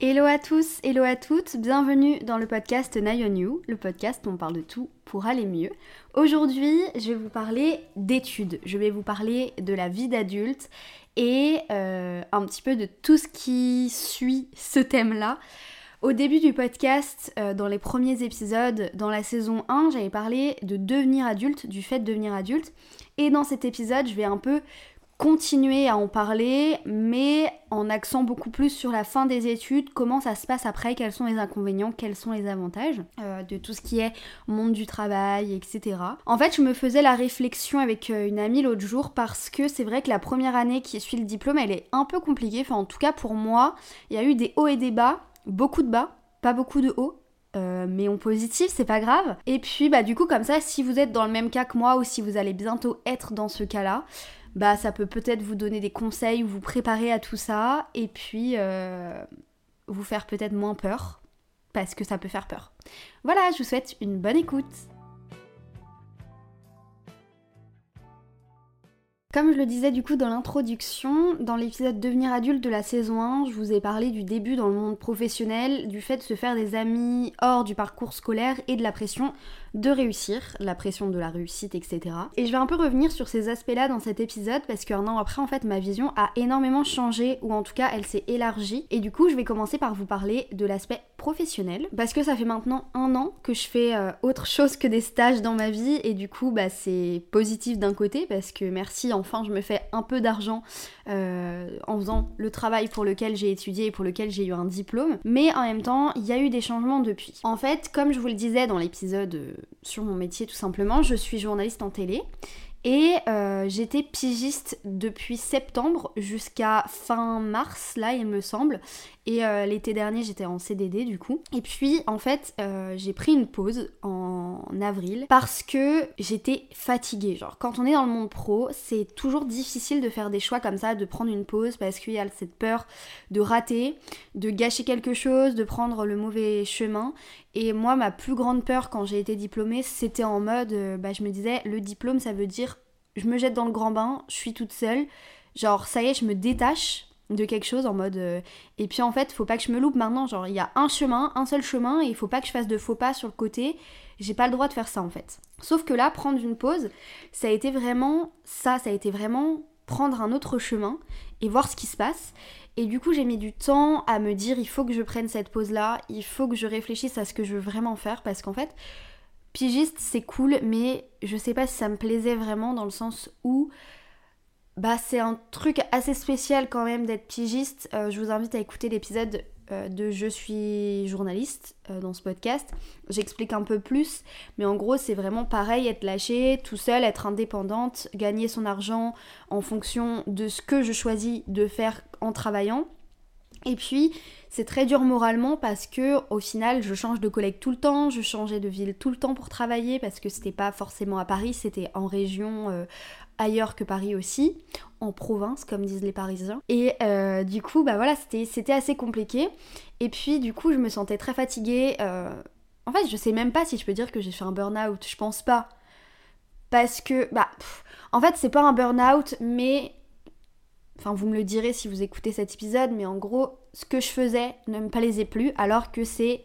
Hello à tous, hello à toutes, bienvenue dans le podcast Nine on You, le podcast où on parle de tout pour aller mieux. Aujourd'hui, je vais vous parler d'études, je vais vous parler de la vie d'adulte et euh, un petit peu de tout ce qui suit ce thème-là. Au début du podcast, euh, dans les premiers épisodes, dans la saison 1, j'avais parlé de devenir adulte, du fait de devenir adulte. Et dans cet épisode, je vais un peu continuer à en parler, mais en accent beaucoup plus sur la fin des études, comment ça se passe après, quels sont les inconvénients, quels sont les avantages euh, de tout ce qui est monde du travail, etc. En fait, je me faisais la réflexion avec euh, une amie l'autre jour parce que c'est vrai que la première année qui suit le diplôme, elle est un peu compliquée. Enfin, en tout cas pour moi, il y a eu des hauts et des bas, beaucoup de bas, pas beaucoup de hauts. Euh, mais en positif, c'est pas grave. Et puis, bah, du coup, comme ça, si vous êtes dans le même cas que moi ou si vous allez bientôt être dans ce cas-là, bah ça peut peut-être vous donner des conseils ou vous préparer à tout ça et puis euh, vous faire peut-être moins peur parce que ça peut faire peur. Voilà, je vous souhaite une bonne écoute. Comme je le disais du coup dans l'introduction, dans l'épisode Devenir adulte de la saison 1, je vous ai parlé du début dans le monde professionnel, du fait de se faire des amis hors du parcours scolaire et de la pression de réussir, la pression de la réussite, etc. Et je vais un peu revenir sur ces aspects-là dans cet épisode parce qu'un an après, en fait, ma vision a énormément changé ou en tout cas, elle s'est élargie. Et du coup, je vais commencer par vous parler de l'aspect professionnel parce que ça fait maintenant un an que je fais euh, autre chose que des stages dans ma vie et du coup, bah, c'est positif d'un côté parce que merci, enfin, je me fais un peu d'argent euh, en faisant le travail pour lequel j'ai étudié et pour lequel j'ai eu un diplôme. Mais en même temps, il y a eu des changements depuis. En fait, comme je vous le disais dans l'épisode euh, sur mon métier tout simplement. Je suis journaliste en télé et euh, j'étais pigiste depuis septembre jusqu'à fin mars, là il me semble. Et euh, l'été dernier j'étais en CDD du coup. Et puis en fait euh, j'ai pris une pause en avril parce que j'étais fatiguée. Genre quand on est dans le monde pro c'est toujours difficile de faire des choix comme ça, de prendre une pause parce qu'il y a cette peur de rater, de gâcher quelque chose, de prendre le mauvais chemin. Et moi ma plus grande peur quand j'ai été diplômée c'était en mode, bah, je me disais le diplôme ça veut dire je me jette dans le grand bain, je suis toute seule. Genre, ça y est, je me détache de quelque chose en mode. Euh, et puis en fait, faut pas que je me loupe maintenant. Genre, il y a un chemin, un seul chemin, et il faut pas que je fasse de faux pas sur le côté. J'ai pas le droit de faire ça en fait. Sauf que là, prendre une pause, ça a été vraiment ça, ça a été vraiment prendre un autre chemin et voir ce qui se passe. Et du coup, j'ai mis du temps à me dire il faut que je prenne cette pause là, il faut que je réfléchisse à ce que je veux vraiment faire parce qu'en fait, Pigiste, c'est cool, mais je sais pas si ça me plaisait vraiment dans le sens où bah c'est un truc assez spécial quand même d'être pigiste. Euh, je vous invite à écouter l'épisode euh, de Je suis journaliste euh, dans ce podcast. J'explique un peu plus, mais en gros c'est vraiment pareil, être lâché, tout seul, être indépendante, gagner son argent en fonction de ce que je choisis de faire en travaillant. Et puis, c'est très dur moralement parce que au final, je change de collègue tout le temps, je changeais de ville tout le temps pour travailler parce que c'était pas forcément à Paris, c'était en région ailleurs que Paris aussi, en province comme disent les Parisiens. Et euh, du coup, bah voilà, c'était assez compliqué. Et puis du coup, je me sentais très fatiguée. Euh, en fait, je sais même pas si je peux dire que j'ai fait un burn-out, je pense pas. Parce que, bah, en fait, c'est pas un burn-out, mais Enfin, vous me le direz si vous écoutez cet épisode, mais en gros, ce que je faisais ne me plaisait plus, alors que c'est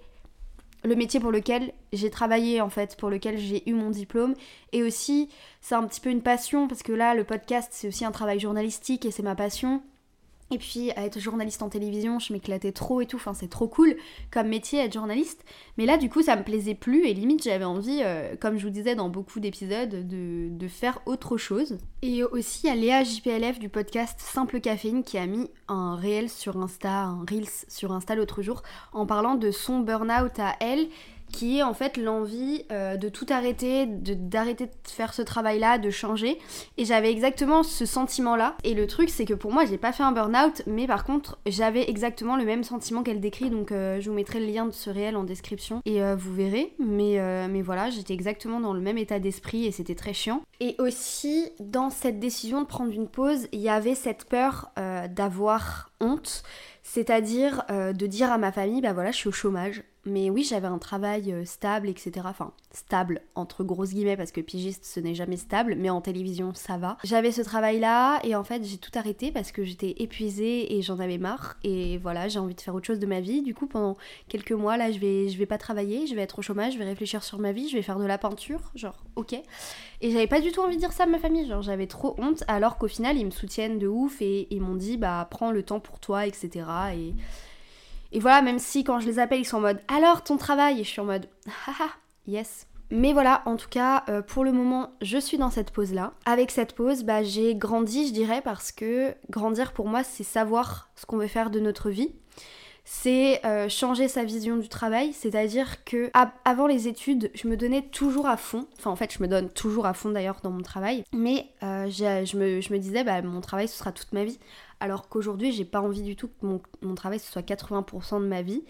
le métier pour lequel j'ai travaillé, en fait, pour lequel j'ai eu mon diplôme. Et aussi, c'est un petit peu une passion, parce que là, le podcast, c'est aussi un travail journalistique et c'est ma passion. Et puis à être journaliste en télévision, je m'éclatais trop et tout, enfin c'est trop cool comme métier être journaliste. Mais là du coup ça me plaisait plus et limite j'avais envie, euh, comme je vous disais dans beaucoup d'épisodes, de, faire autre chose. Et aussi à Léa JPLF du podcast Simple Caféine qui a mis un réel sur Insta, un Reels sur Insta l'autre jour en parlant de son burn-out à elle qui est en fait l'envie euh, de tout arrêter, d'arrêter de, faire ce travail-là, de changer. Et j'avais exactement ce sentiment-là. Et le truc, c'est que pour moi, j'ai pas fait un burn-out, mais par contre, j'avais exactement le même sentiment qu'elle décrit. Donc, euh, je vous mettrai le lien de ce réel en description et euh, vous verrez. Mais, mais voilà, j'étais exactement dans le même état d'esprit et c'était très chiant. Et aussi, dans cette décision de prendre une pause, il y avait cette peur d'avoir honte. C'est-à-dire de dire à ma famille, bah voilà, je suis au chômage Mais oui, j'avais un travail euh, stable, etc. Enfin, stable, entre grosses guillemets, parce que pigiste, ce n'est jamais stable, mais en télévision, ça va. J'avais ce travail-là, et en fait, j'ai tout arrêté parce que j'étais épuisée et j'en avais marre. Et voilà, j'ai envie de faire autre chose de ma vie. Du coup, pendant quelques mois, là, je vais, je vais pas travailler, je vais être au chômage, je vais réfléchir sur ma vie, je vais faire de la peinture, genre, ok. Et j'avais pas du tout envie de dire ça à ma famille, genre, j'avais trop honte, alors qu'au final, ils me soutiennent de ouf et ils m'ont dit, bah, prends le temps pour toi, etc. Et et voilà, même si quand je les appelle, ils sont en mode alors ton travail? Et je suis en mode haha, yes. Mais voilà, en tout cas, euh, pour le moment, je suis dans cette pause-là. Avec cette pause, bah, j'ai grandi, je dirais, parce que grandir pour moi, c'est savoir ce qu'on veut faire de notre vie. C'est euh, changer sa vision du travail, c'est-à-dire que avant les études, je me donnais toujours à fond. Enfin, en fait, je me donne toujours à fond d'ailleurs dans mon travail. Mais euh, je, me, je, me, disais, bah, mon travail, ce sera toute ma vie alors qu'aujourd'hui j'ai pas envie du tout que mon, travail ce soit 80% de ma vie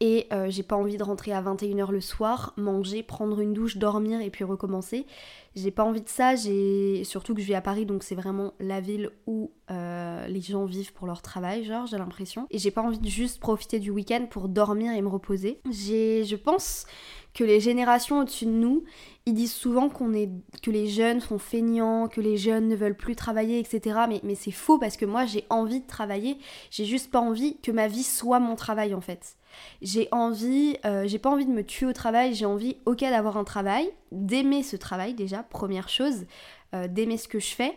et euh, j'ai pas envie de rentrer à 21h le soir, manger, prendre une douche, dormir et puis recommencer. J'ai pas envie de ça, j'ai surtout que je vis à Paris donc c'est vraiment la ville où euh, les gens vivent pour leur travail, genre j'ai l'impression. Et j'ai pas envie de juste profiter du week-end pour dormir et me reposer. J'ai, je pense que les générations au-dessus de nous, ils disent souvent est, que les jeunes sont feignants, que les jeunes ne veulent plus travailler, etc. Mais, mais c'est faux parce que moi j'ai envie de travailler, j'ai juste pas envie que ma vie soit mon travail en fait. J'ai envie, euh, j'ai pas envie de me tuer au travail, j'ai envie, ok, d'avoir un travail, d'aimer ce travail déjà, première chose, euh, d'aimer ce que je fais,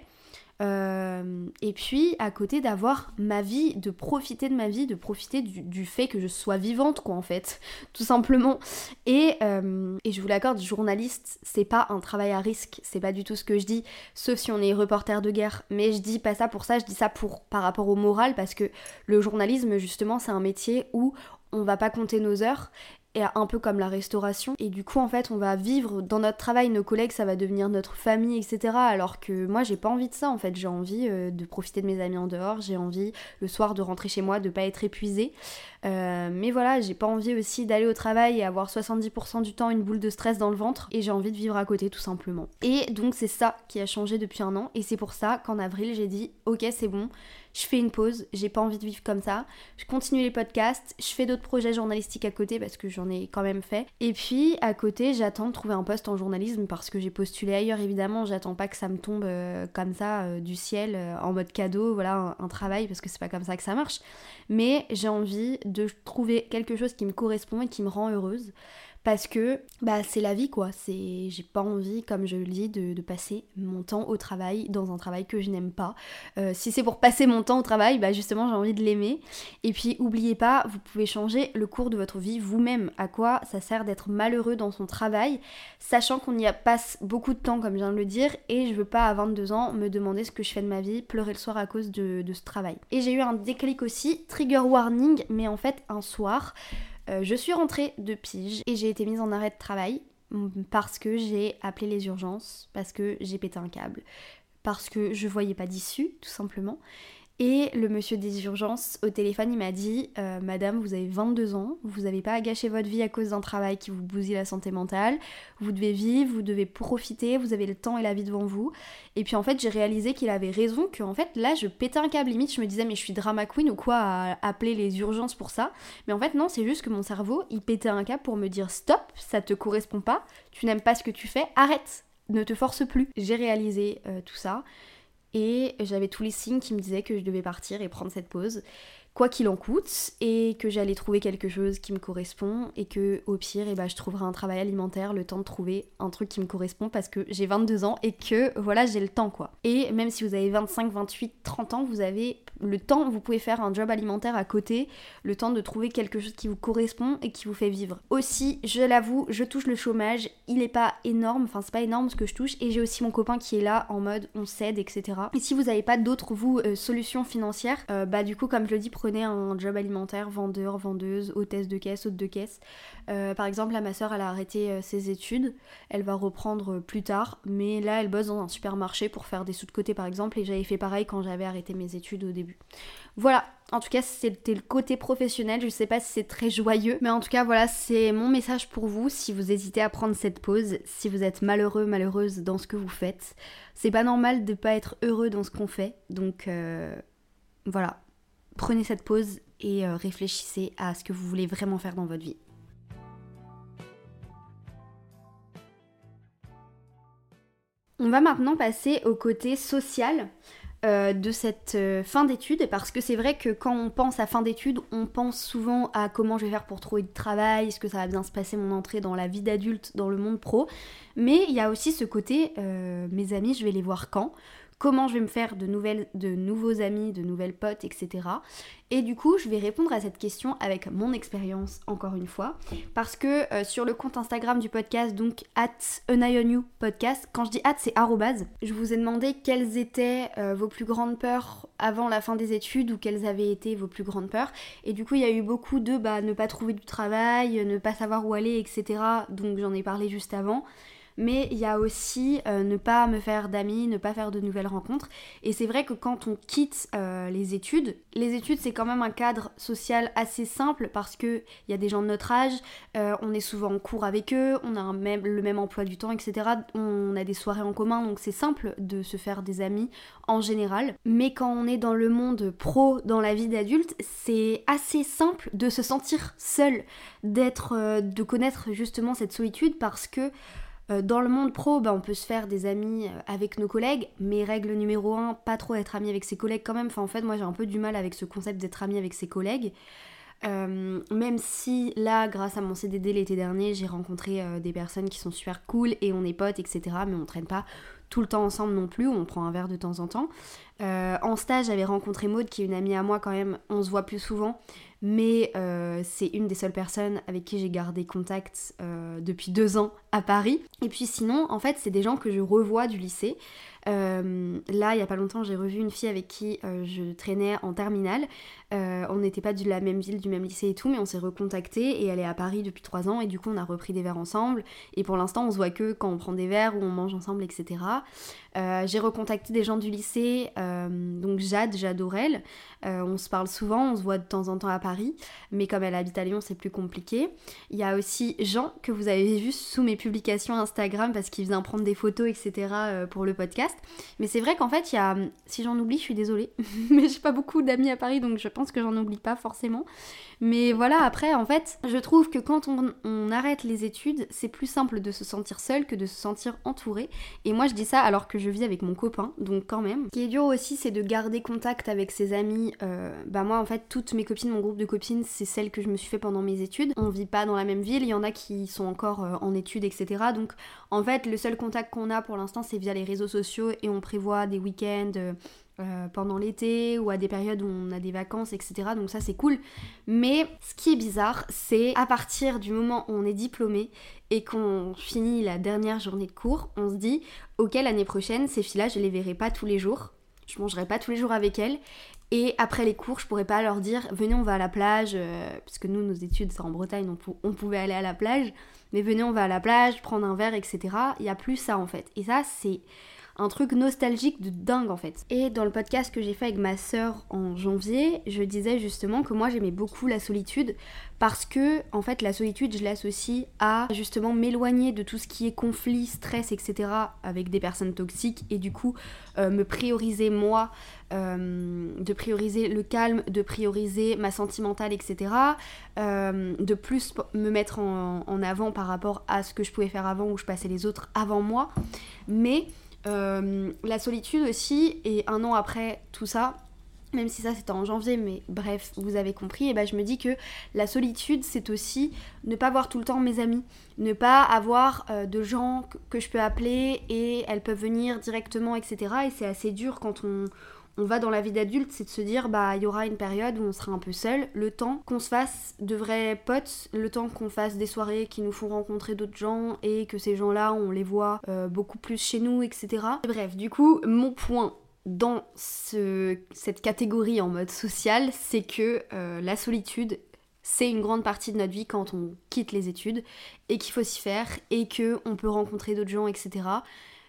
euh, et puis à côté d'avoir ma vie, de profiter de ma vie, de profiter du, fait que je sois vivante quoi en fait, tout simplement. Et, euh, et je vous l'accorde, journaliste, c'est pas un travail à risque, c'est pas du tout ce que je dis, sauf si on est reporter de guerre. Mais je dis pas ça pour ça, je dis ça pour par rapport au moral parce que le journalisme justement c'est un métier où on va pas compter nos heures et un peu comme la restauration. Et du coup, en fait, on va vivre dans notre travail, nos collègues, ça va devenir notre famille, etc. Alors que moi, j'ai pas envie de ça, en fait. J'ai envie euh, de profiter de mes amis en dehors, j'ai envie le soir de rentrer chez moi, de pas être épuisée. Euh, mais voilà, j'ai pas envie aussi d'aller au travail et avoir 70% du temps une boule de stress dans le ventre. Et j'ai envie de vivre à côté, tout simplement. Et donc, c'est ça qui a changé depuis un an. Et c'est pour ça qu'en avril, j'ai dit, ok, c'est bon je fais une pause, j'ai pas envie de vivre comme ça, je continue les podcasts, je fais d'autres projets journalistiques à côté parce que j'en ai quand même fait. Et puis à côté, j'attends de trouver un poste en journalisme parce que j'ai postulé ailleurs évidemment, j'attends pas que ça me tombe euh, comme ça euh, du ciel euh, en mode cadeau, voilà un, travail parce que c'est pas comme ça que ça marche. Mais j'ai envie de trouver quelque chose qui me correspond et qui me rend heureuse parce que bah c'est la vie quoi. C'est j'ai pas envie comme je le dis de, passer mon temps au travail dans un travail que je n'aime pas. Euh, si c'est pour passer mon temps au travail bah justement j'ai envie de l'aimer. Et puis oubliez pas vous pouvez changer le cours de votre vie vous-même. À quoi ça sert d'être malheureux dans son travail sachant qu'on y passe beaucoup de temps comme je viens de le dire et je veux pas à 22 ans me demander ce que je fais de ma vie pleurer le soir à cause de, de ce travail. Et j'ai eu un déclic aussi trigger warning mais en fait un soir euh, je suis rentrée de pige et j'ai été mise en arrêt de travail parce que j'ai appelé les urgences, parce que j'ai pété un câble, parce que je voyais pas d'issue, tout simplement. Et le monsieur des urgences au téléphone, il m'a dit euh, Madame, vous avez 22 ans, vous n'avez pas à gâcher votre vie à cause d'un travail qui vous bousille la santé mentale. Vous devez vivre, vous devez profiter, vous avez le temps et la vie devant vous. Et puis en fait, j'ai réalisé qu'il avait raison, que en fait, là, je pétais un câble. Limite, je me disais Mais je suis drama queen ou quoi à appeler les urgences pour ça? Mais en fait, non, c'est juste que mon cerveau, il pétait un câble pour me dire Stop, ça te correspond pas, tu n'aimes pas ce que tu fais, arrête, ne te force plus. J'ai réalisé euh, tout ça. Et j'avais tous les signes qui me disaient que je devais partir et prendre cette pause quoi qu'il en coûte, et que j'allais trouver quelque chose qui me correspond, et que au pire, eh ben, je trouverai un travail alimentaire, le temps de trouver un truc qui me correspond parce que j'ai 22 ans et que voilà, j'ai le temps quoi. Et même si vous avez 25, 28, 30 ans, vous avez le temps, vous pouvez faire un job alimentaire à côté, le temps de trouver quelque chose qui vous correspond et qui vous fait vivre. Aussi, je l'avoue, je touche le chômage, il est pas énorme, enfin c'est pas énorme ce que je touche, et j'ai aussi mon copain qui est là en mode on cède, etc. Et si vous n'avez pas d'autres vous euh, solutions financières, euh, bah du coup comme je le dis, prenez un job alimentaire, vendeur, vendeuse, hôtesse de caisse, hôte de caisse. Euh, par exemple, là, ma soeur, elle a arrêté euh, ses études. Elle va reprendre euh, plus tard. Mais là, elle bosse dans un supermarché pour faire des sous de côté, par exemple. Et j'avais fait pareil quand j'avais arrêté mes études au début. Voilà. En tout cas, c'était le côté professionnel. Je sais pas si c'est très joyeux. Mais en tout cas, voilà, c'est mon message pour vous. Si vous hésitez à prendre cette pause, si vous êtes malheureux, malheureuse dans ce que vous faites, c'est pas normal de pas être heureux dans ce qu'on fait. Donc, voilà Prenez cette pause et euh, réfléchissez à ce que vous voulez vraiment faire dans votre vie. On va maintenant passer au côté social euh, de cette euh, fin d'études parce que c'est vrai que quand on pense à fin d'études, on pense souvent à comment je vais faire pour trouver du travail, ce que ça va bien se passer mon entrée dans la vie d'adulte, dans le monde pro. Mais il y a aussi ce côté, mes amis, je vais les voir quand comment je vais me faire de, nouvelles, de nouveaux amis, de nouvelles potes, etc. Et du coup, je vais répondre à cette question avec mon expérience, encore une fois, parce que euh, sur le compte Instagram du podcast, donc at podcast, quand je dis at, c'est arrobase, je vous ai demandé quelles étaient euh, vos plus grandes peurs avant la fin des études ou quelles avaient été vos plus grandes peurs. Et du coup, il y a eu beaucoup de bah, ne pas trouver du travail, ne pas savoir où aller, etc. Donc j'en ai parlé juste avant mais il y a aussi euh, ne pas me faire d'amis, ne pas faire de nouvelles rencontres. Et c'est vrai que quand on quitte euh, les études, les études c'est quand même un cadre social assez simple parce qu'il y a des gens de notre âge, euh, on est souvent en cours avec eux, on a même, le même emploi du temps, etc. On a des soirées en commun, donc c'est simple de se faire des amis en général. Mais quand on est dans le monde pro, dans la vie d'adulte, c'est assez simple de se sentir seul, d'être, de connaître justement cette solitude parce que dans le monde pro, bah, on peut se faire des amis euh, avec nos collègues, mais règle numéro un, pas trop être ami avec ses collègues quand même. Enfin, en fait, moi j'ai un peu du mal avec ce concept d'être ami avec ses collègues. Euh, même si là, grâce à mon CDD l'été dernier, j'ai rencontré des personnes qui sont super cool et on est potes, etc. Mais on traîne pas tout le temps ensemble non plus, on prend un verre de temps en temps. en stage, j'avais rencontré Maude, qui est une amie à moi quand même, on se voit plus souvent mais euh, c'est une des seules personnes avec qui j'ai gardé contact euh, depuis deux ans à Paris. Et puis sinon, en fait, c'est des gens que je revois du lycée. Euh, là, il y a pas longtemps, j'ai revu une fille avec qui je traînais en terminale. On n'était pas de la même ville, du même lycée et tout, mais on s'est recontacté et elle est à Paris depuis trois ans et du coup on a repris des verres ensemble. Et pour l'instant, on se voit que quand on prend des verres ou on mange ensemble, etc. j'ai recontacté des gens du lycée, donc Jade, Jade Aurel. on se parle souvent, on se voit de temps en temps à Paris mais comme elle habite à Lyon, c'est plus compliqué. Il y a aussi Jean, que vous avez vu sous mes publications Instagram, parce qu'il vient prendre des photos, etc. Euh, pour le podcast. Mais c'est vrai qu'en fait, il y a, si j'en oublie, je suis désolée, mais j'ai pas beaucoup d'amis à Paris, donc je pense que j'en oublie pas forcément. Mais voilà, après, en fait, je trouve que quand on, arrête les études, c'est plus simple de se sentir seul que de se sentir entouré. Et moi, je dis ça alors que je vis avec mon copain, donc quand même. Ce qui est dur aussi, c'est de garder contact avec ses amis. Euh, bah moi, en fait, toutes mes copines, mon groupe de copines, c'est celle que je me suis fait pendant mes études. On vit pas dans la même ville, il y en a qui sont encore euh, en études, etc. Donc en fait, le seul contact qu'on a pour l'instant, c'est via les réseaux sociaux et on prévoit des week-ends. Euh, pendant l'été ou à des périodes où on a des vacances, etc. Donc ça c'est cool. Mais ce qui est bizarre, c'est à partir du moment où on est diplômé et qu'on finit la dernière journée de cours, on se dit ok l'année prochaine ces filles-là je les verrai pas tous les jours, je mangerai pas tous les jours avec elles et après les cours, je pourrais pas leur dire venez, on va à la plage, euh, puisque nous, nos études, c'est en Bretagne, on pouvait aller à la plage, mais venez, on va à la plage, prendre un verre, etc. Il y a plus ça en fait. Et ça, c'est un truc nostalgique de dingue en fait. Et dans le podcast que j'ai fait avec ma sœur en janvier, je disais justement que moi j'aimais beaucoup la solitude parce que en fait la solitude je l'associe à justement m'éloigner de tout ce qui est conflit, stress, etc. avec des personnes toxiques et du coup euh, me prioriser moi, euh, de prioriser le calme, de prioriser ma sentimentale, etc. Euh, de plus me mettre en, en avant par rapport à ce que je pouvais faire avant où je passais les autres avant moi. Mais euh, la solitude aussi, et un an après tout ça, même si ça c'était en janvier, mais bref, vous avez compris, et ben je me dis que la solitude c'est aussi ne pas voir tout le temps mes amis, ne pas avoir euh, de gens que je peux appeler et elles peuvent venir directement, etc. Et c'est assez dur quand on, on va dans la vie d'adulte, c'est de se dire bah il y aura une période où on sera un peu seul, le temps qu'on se fasse de vrais potes, le temps qu'on fasse des soirées qui nous font rencontrer d'autres gens et que ces gens-là on les voit euh, beaucoup plus chez nous, etc. Bref, du coup, mon point dans cette catégorie en mode social, c'est que euh, la solitude c'est une grande partie de notre vie quand on quitte les études et qu'il faut s'y faire et que on peut rencontrer d'autres gens, etc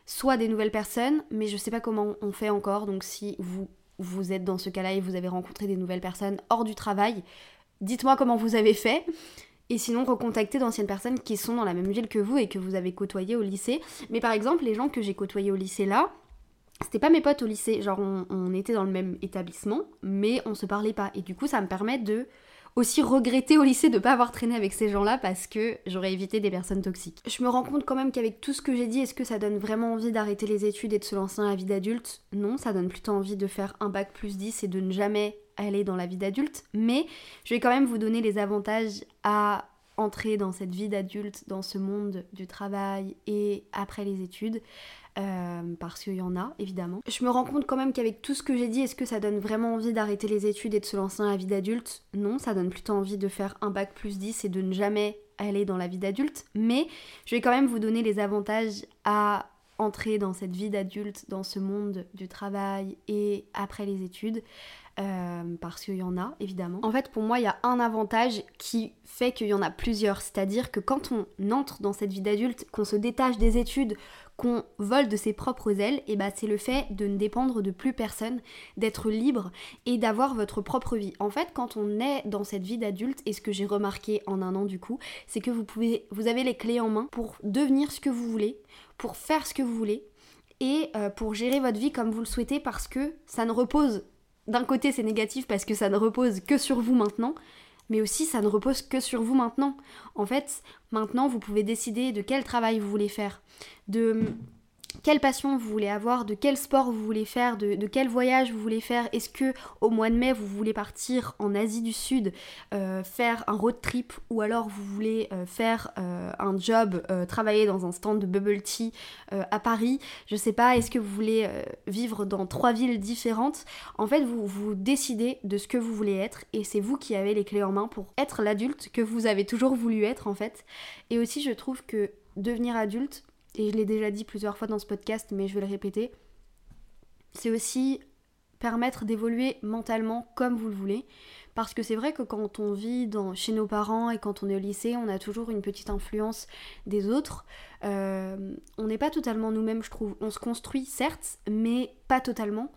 soit des nouvelles personnes, mais je sais pas comment on fait encore, donc si vous, vous êtes dans ce cas-là et vous avez rencontré des nouvelles personnes hors du travail, dites-moi comment vous avez fait. Et sinon, recontactez d'anciennes personnes qui sont dans la même ville que vous et que vous avez côtoyé au lycée. Mais par exemple, les gens que j'ai côtoyés au lycée là, c'était pas mes potes au lycée. Genre, on, on, était dans le même établissement, mais on se parlait pas. Et du coup, ça me permet de aussi regretter au lycée de pas avoir traîné avec ces gens-là parce que j'aurais évité des personnes toxiques. Je me rends compte quand même qu'avec tout ce que j'ai dit, est-ce que ça donne vraiment envie d'arrêter les études et de se lancer dans la vie d'adulte? Non, ça donne plutôt envie de faire un bac plus 10 et de ne jamais aller dans la vie d'adulte. Mais je vais quand même vous donner les avantages à entrer dans cette vie d'adulte, dans ce monde du travail et après les études. Euh, parce qu'il y en a évidemment. Je me rends compte quand même qu'avec tout ce que j'ai dit, est-ce que ça donne vraiment envie d'arrêter les études et de se lancer dans la vie d'adulte? Non, ça donne plutôt envie de faire un bac plus 10 et de ne jamais aller dans la vie d'adulte. Mais je vais quand même vous donner les avantages à entrer dans cette vie d'adulte, dans ce monde du travail et après les études. Euh, parce qu'il y en a évidemment. En fait, pour moi, il y a un avantage qui fait qu'il y en a plusieurs. C'est-à-dire que quand on entre dans cette vie d'adulte, qu'on se détache des études, qu'on vole de ses propres ailes, et eh ben, c'est le fait de ne dépendre de plus personne, d'être libre et d'avoir votre propre vie. En fait, quand on est dans cette vie d'adulte, et ce que j'ai remarqué en un an du coup, c'est que vous vous avez les clés en main pour devenir ce que vous voulez, pour faire ce que vous voulez et euh, pour gérer votre vie comme vous le souhaitez parce que ça ne repose d'un côté c'est négatif parce que ça ne repose que sur vous maintenant, mais aussi ça ne repose que sur vous maintenant. En fait, maintenant vous pouvez décider de quel travail vous voulez faire, de quelle passion vous voulez avoir, de quel sport vous voulez faire, de, quel voyage vous voulez faire. Est-ce que au mois de mai vous voulez partir en Asie du Sud, euh, faire un road trip, ou alors vous voulez euh, faire euh, un job, travailler dans un stand de bubble tea à Paris? Je sais pas. Est-ce que vous voulez vivre dans trois villes différentes? En fait, vous vous décidez de ce que vous voulez être, et c'est vous qui avez les clés en main pour être l'adulte que vous avez toujours voulu être en fait. Et aussi, je trouve que devenir adulte et je l'ai déjà dit plusieurs fois dans ce podcast, mais je vais le répéter, c'est aussi permettre d'évoluer mentalement comme vous le voulez. Parce que c'est vrai que quand on vit dans, chez nos parents et quand on est au lycée, on a toujours une petite influence des autres. Euh, on n'est pas totalement nous-mêmes, je trouve. On se construit, certes, mais pas totalement.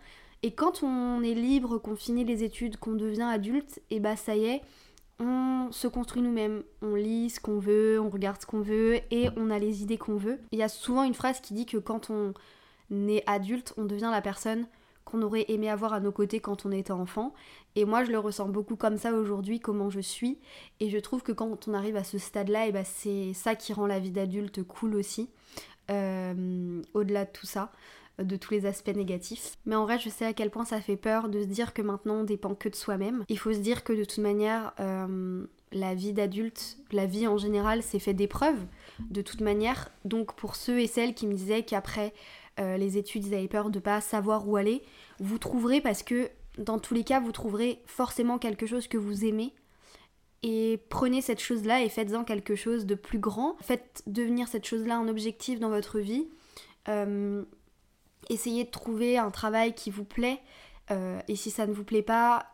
Et quand on est libre, qu'on finit les études, qu'on devient adulte, et bah ça y est, on se construit nous-mêmes. On lit ce qu'on veut, on regarde ce qu'on veut et on a les idées qu'on veut. Il y a souvent une phrase qui dit que quand on est adulte, on devient la personne qu'on aurait aimé avoir à nos côtés quand on était enfant. Et moi, je le ressens beaucoup comme ça aujourd'hui, comment je suis. Et je trouve que quand on arrive à ce stade-là, et eh ben c'est ça qui rend la vie d'adulte cool aussi. Euh, au-delà de tout ça de tous les aspects négatifs. Mais en vrai, je sais à quel point ça fait peur de se dire que maintenant on dépend que de soi-même. Il faut se dire que de toute manière, euh, la vie d'adulte, la vie en général, c'est fait d'épreuves, de toute manière. Donc pour ceux et celles qui me disaient qu'après euh, les études, ils avaient peur de pas savoir où aller, vous trouverez parce que dans tous les cas, vous trouverez forcément quelque chose que vous aimez. Et prenez cette chose-là et faites-en quelque chose de plus grand. Faites devenir cette chose-là un objectif dans votre vie. Euh, essayez de trouver un travail qui vous plaît. Euh, et si ça ne vous plaît pas,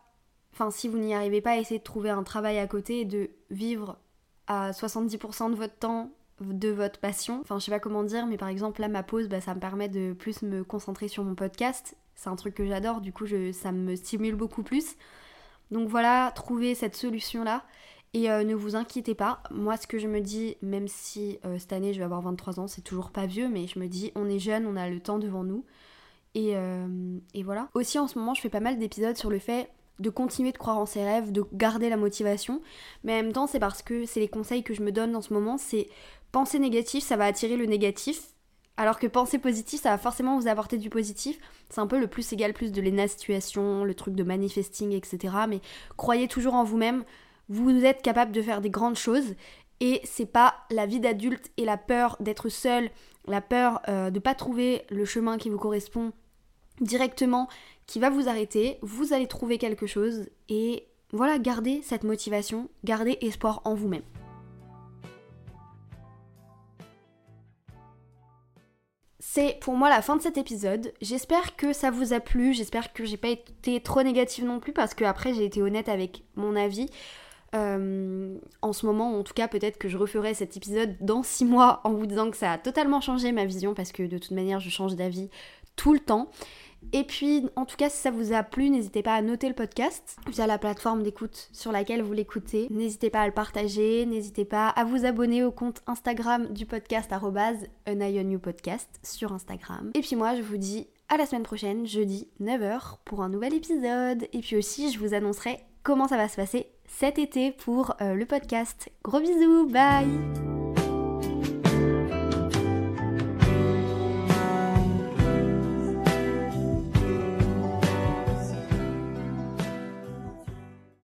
enfin si vous n'y arrivez pas, essayez de trouver un travail à côté et de vivre à 70% de votre temps de votre passion. Enfin je sais pas comment dire, mais par exemple là ma pause, bah, ça me permet de plus me concentrer sur mon podcast. C'est un truc que j'adore, du coup ça me stimule beaucoup plus. Donc voilà, trouver cette solution là et euh, ne vous inquiétez pas, moi ce que je me dis, même si euh, cette année je vais avoir 23 ans, c'est toujours pas vieux, mais je me dis on est jeune, on a le temps devant nous. Et, euh, et voilà. Aussi en ce moment je fais pas mal d'épisodes sur le fait de continuer de croire en ses rêves, de garder la motivation. Mais en même temps c'est parce que c'est les conseils que je me donne en ce moment, c'est penser négatif, ça va attirer le négatif. Alors que penser positif, ça va forcément vous apporter du positif. C'est un peu le plus égal plus de l'éna situation, le truc de manifesting, etc. Mais croyez toujours en vous-même vous êtes capable de faire des grandes choses et c'est pas la vie d'adulte et la peur d'être seul, la peur euh, de pas trouver le chemin qui vous correspond directement qui va vous arrêter. Vous allez trouver quelque chose et voilà, gardez cette motivation, gardez espoir en vous-même. C'est pour moi la fin de cet épisode. J'espère que ça vous a plu, j'espère que j'ai pas été trop négative non plus parce que après j'ai été honnête avec mon avis. Euh, en ce moment, en tout cas, peut-être que je referai cet épisode dans 6 mois en vous disant que ça a totalement changé ma vision parce que de toute manière, je change d'avis tout le temps. Et puis, en tout cas, si ça vous a plu, n'hésitez pas à noter le podcast via la plateforme d'écoute sur laquelle vous l'écoutez. N'hésitez pas à le partager, n'hésitez pas à vous abonner au compte Instagram du podcast podcast sur Instagram. Et puis moi, je vous dis à la semaine prochaine, jeudi 9h, pour un nouvel épisode. Et puis aussi, je vous annoncerai comment ça va se passer cet été pour le podcast. Gros bisous, bye